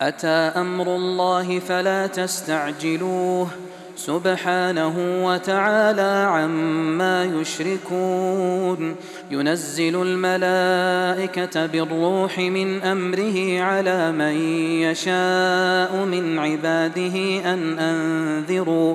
أتى أمر الله فلا تستعجلوه سبحانه وتعالى عما يشركون. ينزل الملائكة بالروح من أمره على من يشاء من عباده أن أنذروا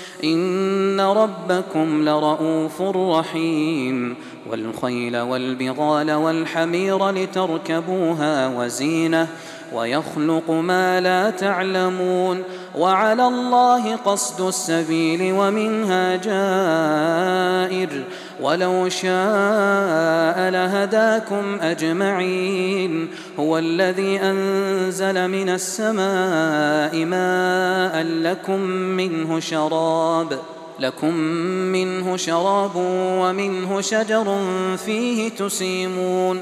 ان ربكم لرءوف رحيم والخيل والبغال والحمير لتركبوها وزينه ويخلق ما لا تعلمون وعلى الله قصد السبيل ومنها جائر ولو شاء لهداكم أجمعين هو الذي أنزل من السماء ماء لكم منه شراب لكم منه شراب ومنه شجر فيه تسيمون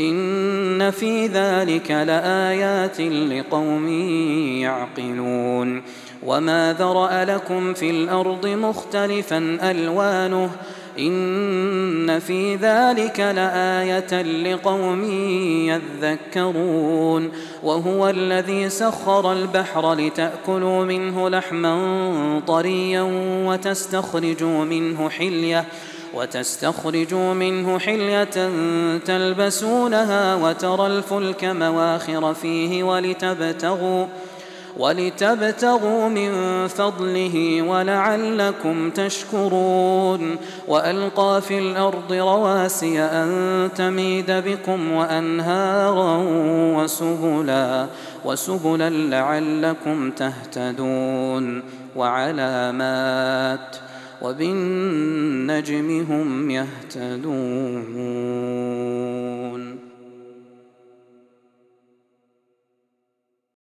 ان في ذلك لايات لقوم يعقلون وما ذرا لكم في الأرض مختلفا الوانه ان في ذلك لايه لقوم يذكرون وهو الذي سخر البحر لتاكلوا منه لحما طريا وتستخرجوا منه حليه وتستخرجوا منه حلية تلبسونها وترى الفلك مواخر فيه ولتبتغوا ولتبتغوا من فضله ولعلكم تشكرون وألقى في الأرض رواسي أن تميد بكم وأنهارا وسبلا وسبلا لعلكم تهتدون وعلامات وبالنجم هم يهتدون